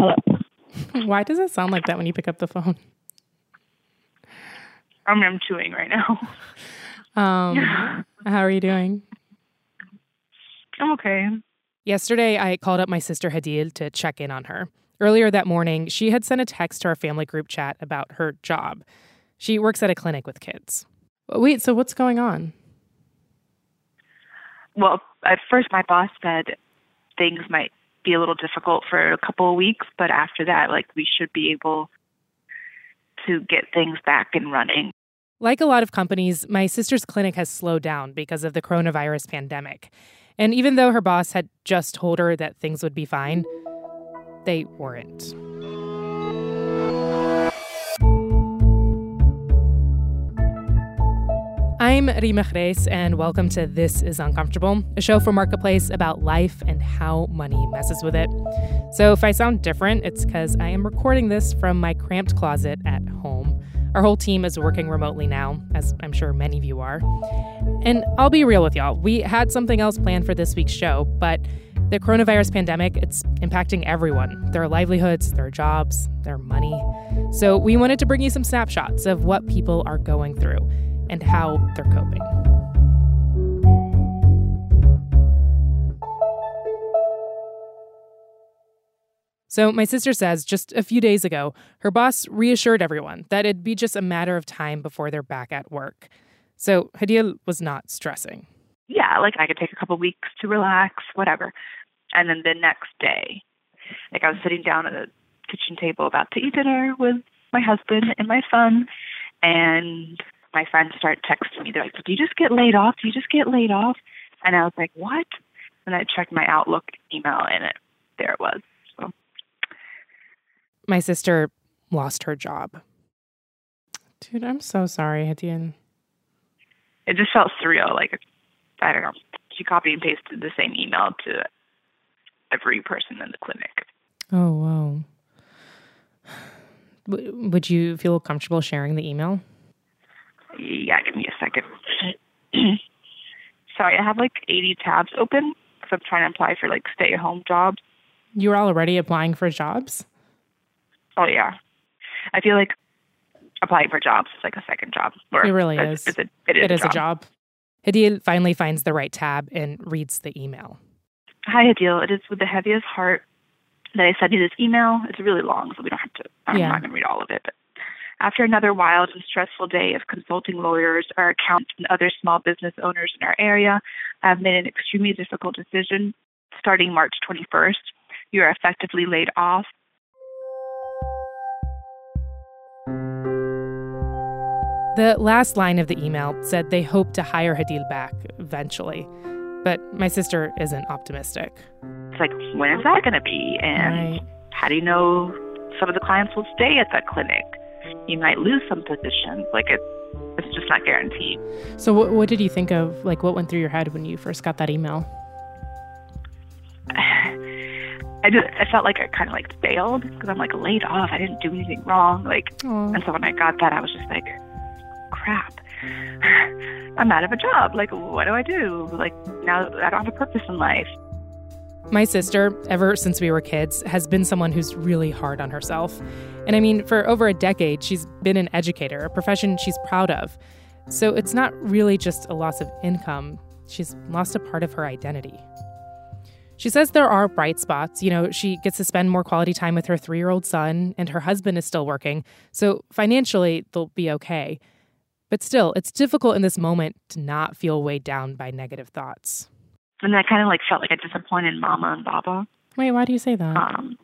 Hello. Why does it sound like that when you pick up the phone? I mean, I'm chewing right now. Um, how are you doing? I'm okay. Yesterday, I called up my sister Hadil to check in on her. Earlier that morning, she had sent a text to our family group chat about her job. She works at a clinic with kids. Wait, so what's going on? Well, at first, my boss said things might be a little difficult for a couple of weeks, but after that, like, we should be able to get things back and running. Like a lot of companies, my sister's clinic has slowed down because of the coronavirus pandemic. And even though her boss had just told her that things would be fine, they weren't. I'm Reema Khrais, and welcome to This is Uncomfortable, a show for Marketplace about life and how money messes with it. So if I sound different, it's because I am recording this from my cramped closet at home. Our whole team is working remotely now, as I'm sure many of you are. And I'll be real with y'all, we had something else planned for this week's show, but the coronavirus pandemic, it's impacting everyone their livelihoods, their jobs, their money. So we wanted to bring you some snapshots of what people are going through and how they're coping. So, my sister says just a few days ago, her boss reassured everyone that it'd be just a matter of time before they're back at work. So, Hadil was not stressing. Yeah, like I could take a couple weeks to relax, whatever. And then the next day, like I was sitting down at the kitchen table about to eat dinner with my husband and my son, and my friends start texting me. They're like, "Did you just get laid off? Did you just get laid off?" And I was like, "What?" And I checked my Outlook email, and it there it was. So My sister lost her job. Dude, I'm so sorry, Hadil. it just felt surreal. Like I don't know. She copied and pasted the same email to every person in the clinic. Oh, wow. W- would you feel comfortable sharing the email? Yeah, give me a second. Sorry, I have like 80 tabs open because I'm trying to apply for like stay-at-home jobs. You were already applying for jobs? Oh yeah, I feel like applying for jobs is like a second job. It really it's- is. It's a, it is, It a is job. a job. Hadil finally finds the right tab and reads the email. Hi, Adil. It is with the heaviest heart that I send you this email. It's really long, so we don't have to. I'm Yeah. not going to read all of it. But after another wild and stressful day of consulting lawyers, our accountants, and other small business owners in our area, I have made an extremely difficult decision. Starting March 21st, you are effectively laid off. The last line of the email said they hope to hire Hadil back eventually. But my sister isn't optimistic. It's like, when is that going to be? And Right. how do you know some of the clients will stay at that clinic? You might lose some positions. Like it, it's just not guaranteed. So, what, what did you think of? Like, what went through your head when you first got that email? I just I felt like I kind of like failed because I'm like laid off. I didn't do anything wrong. Like, Aw. and so when I got that, I was just like, crap. I'm out of a job. Like, what do I do? Like now I don't have a purpose in life. My sister, ever since we were kids, has been someone who's really hard on herself. And I mean, for over a decade, she's been an educator, a profession she's proud of. So it's not really just a loss of income, she's lost a part of her identity. She says there are bright spots. You know, she gets to spend more quality time with her three year old son, and her husband is still working. So financially, they'll be okay. But still, it's difficult in this moment to not feel weighed down by negative thoughts. And I kind of like felt like I disappointed Mama and Baba. Wait, why do you say that? Um,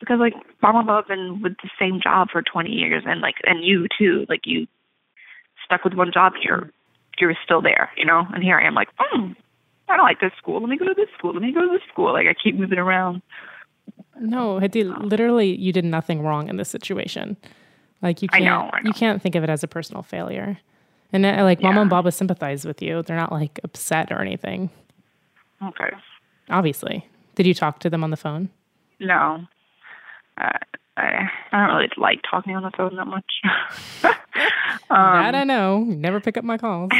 because like Mama and Baba have been with the same job for 20 years, and like and you too. Like you stuck with one job, you're you're still there, you know. And here I am, like, hmm, I don't like this school. Let me go to this school. Let me go to this school. Like I keep moving around. No, Hadil, literally, you did nothing wrong in this situation. Like you can't, know, I you can't think of it as a personal failure. And uh, like Mama Yeah. and Baba sympathize with you. They're not like upset or anything. Okay. Obviously, did you talk to them on the phone? No. Uh, I I don't really like talking on the phone that much. um, that I know. You never pick up my calls.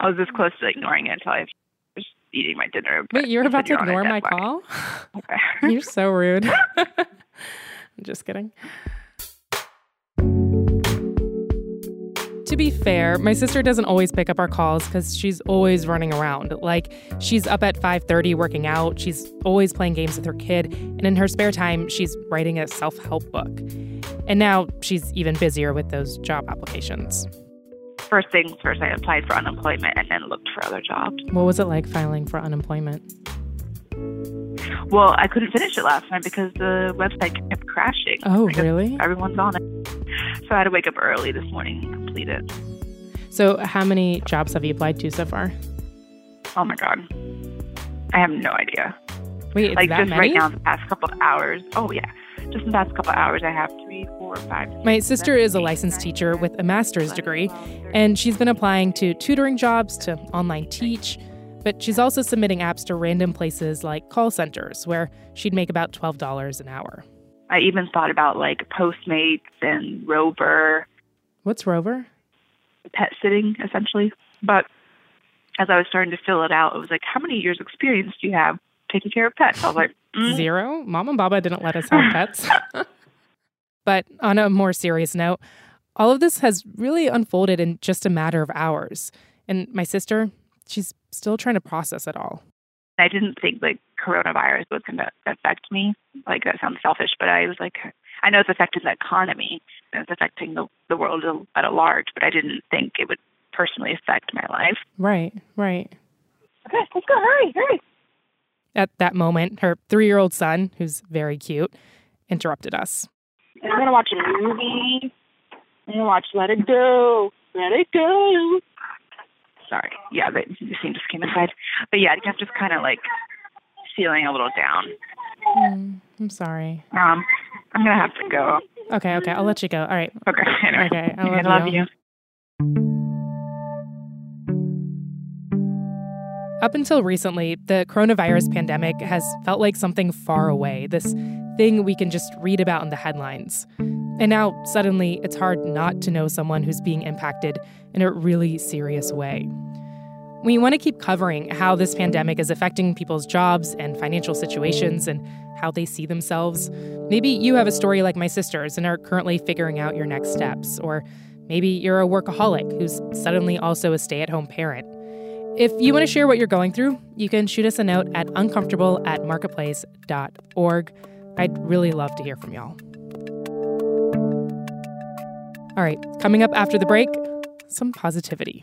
I was this close to ignoring it until I was eating my dinner. Wait, you're about to ignore my call? Okay. you're so rude. I'm just kidding. To be fair, my sister doesn't always pick up our calls cuz she's always running around. Like she's up at 5:30 working out, she's always playing games with her kid, and in her spare time, she's writing a self-help book. And now she's even busier with those job applications. First things first, I applied for unemployment and then looked for other jobs. What was it like filing for unemployment? Well, I couldn't finish it last time because the website kept crashing. Oh, really? Everyone's on it. So I had to wake up early this morning and complete it. So, how many jobs have you applied to so far? Oh my god, I have no idea. Wait, like just many? right now, the past couple of hours. Oh yeah, just in the past couple of hours, I have three, four, five. My sister is a licensed teacher with a master's 11, degree, 12, 13. and she's been applying to tutoring jobs, to online teach, but she's also submitting apps to random places like call centers where she'd make about $12 an hour. I even thought about like Postmates and Rover, What's Rover? pet sitting essentially. But as I was starting to fill it out, it was like, how many years experience do you have taking care of pets? I was like, mm, Zero? Mom and Baba didn't let us have pets. but on a more serious note, all of this has really unfolded in just a matter of hours. And my sister, she's still trying to process it all. I didn't think like coronavirus was going to affect me. Like that sounds selfish, but I was like, I know it's affecting the economy and it's affecting the the world at a large, but I didn't think it would personally affect my life. Right, right. Okay, let's go. Hurry, hurry. At that moment, her three year old son, who's very cute, interrupted us. I'm gonna watch a movie. I'm gonna watch Let It Go. Let It Go. Sorry. Yeah, the, the scene just came inside. But yeah, I'm just kind of like feeling a little down. Mm, I'm sorry. Um, I'm gonna have to go. Okay, okay, I'll let you go. All right. Okay. Anyway. Okay, I love, love you. you. Up until recently, the coronavirus pandemic has felt like something far away, this thing we can just read about in the headlines. And now, suddenly, it's hard not to know someone who's being impacted in a really serious way. We want to keep covering how this pandemic is affecting people's jobs and financial situations and how they see themselves. Maybe you have a story like my sister's and are currently figuring out your next steps, or maybe you're a workaholic who's suddenly also a stay at home parent. If you want to share what you're going through, you can shoot us a note at uncomfortable at marketplace.org. I'd really love to hear from y'all. All right, coming up after the break, some positivity.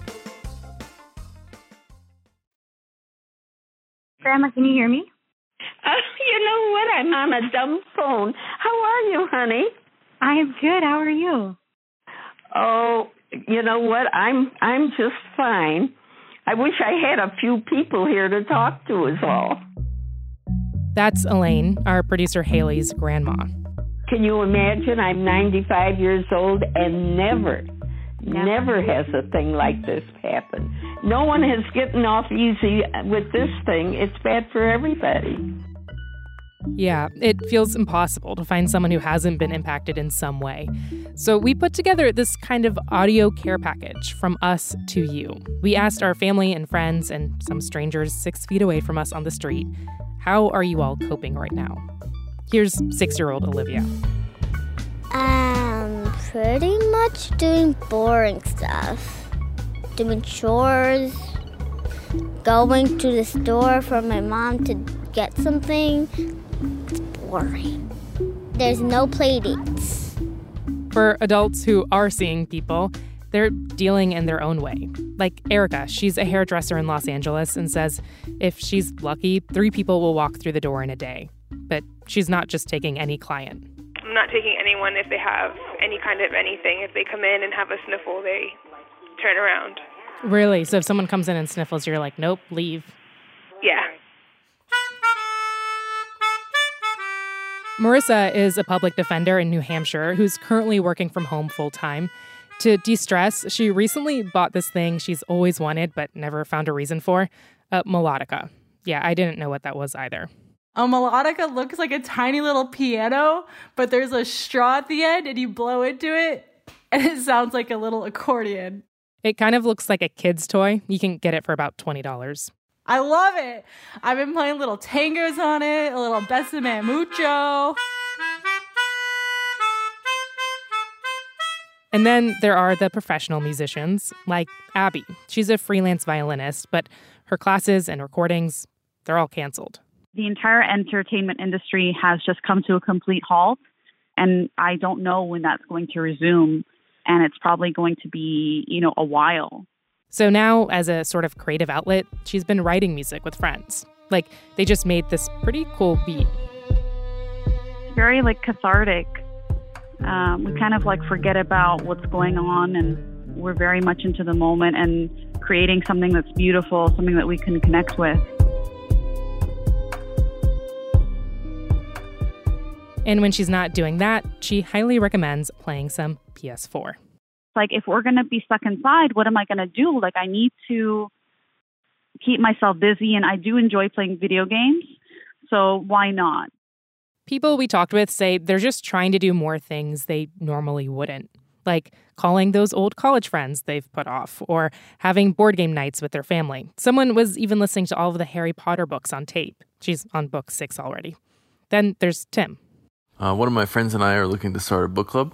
Grandma, can you hear me? Uh, you know what? I'm on a dumb phone. How are you, honey? I am good. How are you? Oh, you know what? I'm I'm just fine. I wish I had a few people here to talk to is all. That's Elaine, our producer Hayley's grandma. Can you imagine? I'm 95 years old and never, never has a thing like this happened. No one has gotten off easy with this thing. It's bad for everybody. Yeah, it feels impossible to find someone who hasn't been impacted in some way. So we put together this kind of audio care package from us to you. We asked our family and friends and some strangers six feet away from us on the street, how are you all coping right now? Here's six year old Olivia. Um, pretty much doing boring stuff. Doing chores, going to the store for my mom to get something. It's boring. there's no play dates. For adults who are seeing people, they're dealing in their own way. Like Erica, she's a hairdresser in Los Angeles and says if she's lucky, three people will walk through the door in a day. But she's not just taking any client. I'm not taking anyone if they have any kind of anything. If they come in and have a sniffle, they turn around. Really? So if someone comes in and sniffles, you're like, nope, leave. Yeah. Marissa is a public defender in New Hampshire who's currently working from home full time. To de stress, she recently bought this thing she's always wanted but never found a reason for a melodica. Yeah, I didn't know what that was either. A melodica looks like a tiny little piano, but there's a straw at the end and you blow into it and it sounds like a little accordion. It kind of looks like a kid's toy. You can get it for about $20. I love it. I've been playing little tangos on it, a little Besame Mucho. And then there are the professional musicians, like Abby. She's a freelance violinist, but her classes and recordings, they're all canceled. The entire entertainment industry has just come to a complete halt, and I don't know when that's going to resume. And it's probably going to be, you know, a while. So now, as a sort of creative outlet, she's been writing music with friends. Like, they just made this pretty cool beat. It's very, like, cathartic. Um, we kind of, like, forget about what's going on, and we're very much into the moment and creating something that's beautiful, something that we can connect with. And when she's not doing that, she highly recommends playing some PS4 like if we're going to be stuck inside what am i going to do? Like i need to keep myself busy and i do enjoy playing video games so why not? People we talked with say they're just trying to do more things they normally wouldn't. Like calling those old college friends they've put off or having board game nights with their family. Someone was even listening to all of the harry potter books on tape. She's on book six already. Then there's tim uh, one of my friends and i are looking to start a book club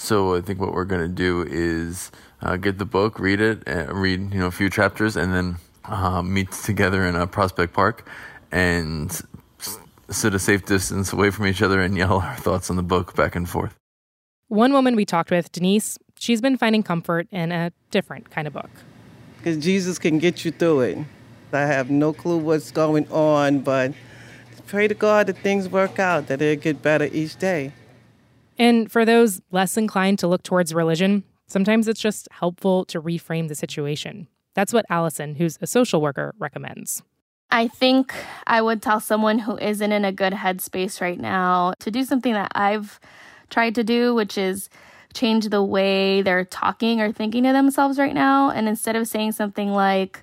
so I think what we're gonna do is uh, get the book, read it, uh, read you know a few chapters, and then uh, meet together in a Prospect Park and s- sit a safe distance away from each other and yell our thoughts on the book back and forth. One woman we talked with, Denise, she's been finding comfort in a different kind of book. Because Jesus can get you through it. I have no clue what's going on, but pray to God that things work out, that it'll get better each day. And for those less inclined to look towards religion, sometimes it's just helpful to reframe the situation. That's what Allison, who's a social worker, recommends. I think I would tell someone who isn't in a good headspace right now to do something that I've tried to do, which is change the way they're talking or thinking to themselves right now. And instead of saying something like,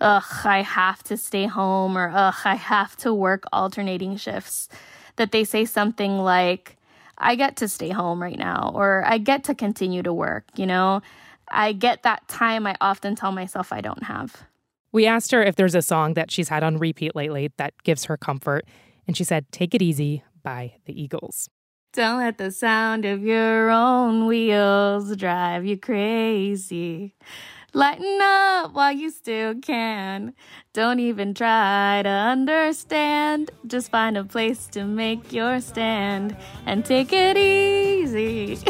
ugh, I have to stay home or ugh, I have to work alternating shifts, that they say something like, I get to stay home right now, or I get to continue to work, you know? I get that time I often tell myself I don't have. We asked her if there's a song that she's had on repeat lately that gives her comfort, and she said, Take It Easy by the Eagles. Don't let the sound of your own wheels drive you crazy. Lighten up while you still can. Don't even try to understand. Just find a place to make your stand and take it easy.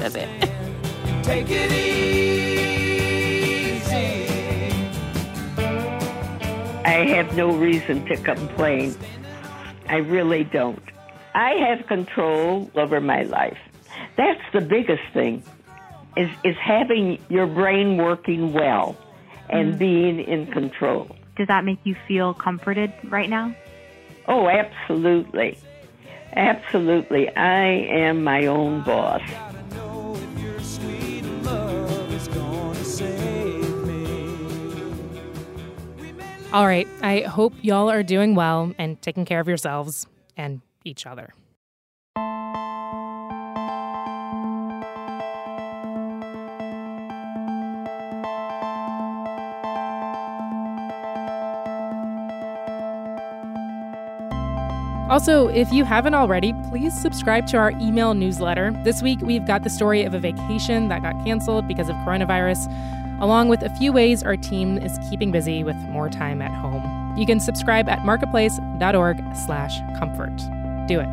That's it. Take it easy. I have no reason to complain. I really don't. I have control over my life. That's the biggest thing is, is having your brain working well and mm being in control. Does that make you feel comforted right now? Oh, absolutely. Absolutely. I am my own boss. All right. I hope y'all are doing well and taking care of yourselves and each other. Also, if you haven't already, please subscribe to our email newsletter. This week, we've got the story of a vacation that got canceled because of coronavirus, along with a few ways our team is keeping busy with more time at home. You can subscribe at marketplace.org/comfort. Do it.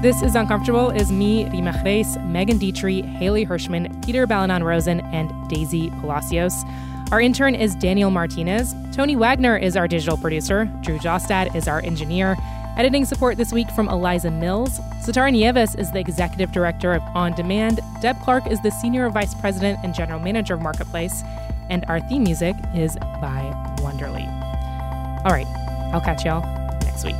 This is Uncomfortable is me, Reema Khrais, Megan Dietrich, Hayley Hershman, Peter Balonon Rosen, and Daisy Palacios. Our intern is Daniel Martinez. Tony Wagner is our digital producer. Drew Jostad is our engineer. Editing support this week from Eliza Mills. Sitara Nieves is the executive director of On Demand. Deb Clark is the senior vice president and general manager of Marketplace. And our theme music is by Wonderly. All right, I'll catch y'all next week.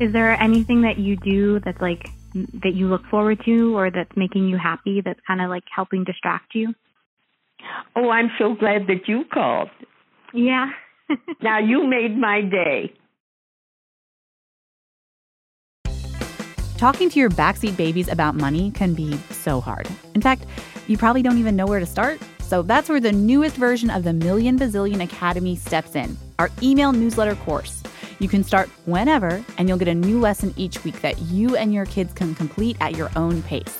Is there anything that you do that's like that you look forward to or that's making you happy that's kind of like helping distract you? Oh, I'm so glad that you called. Yeah. now you made my day. Talking to your backseat babies about money can be so hard. In fact, you probably don't even know where to start. So that's where the newest version of the Million Bazillion Academy steps in our email newsletter course. You can start whenever, and you'll get a new lesson each week that you and your kids can complete at your own pace.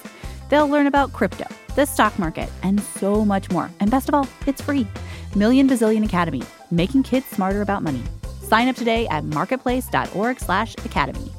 They'll learn about crypto, the stock market, and so much more. And best of all, it's free. Million Bazillion Academy, making kids smarter about money. Sign up today at marketplace.org/academy.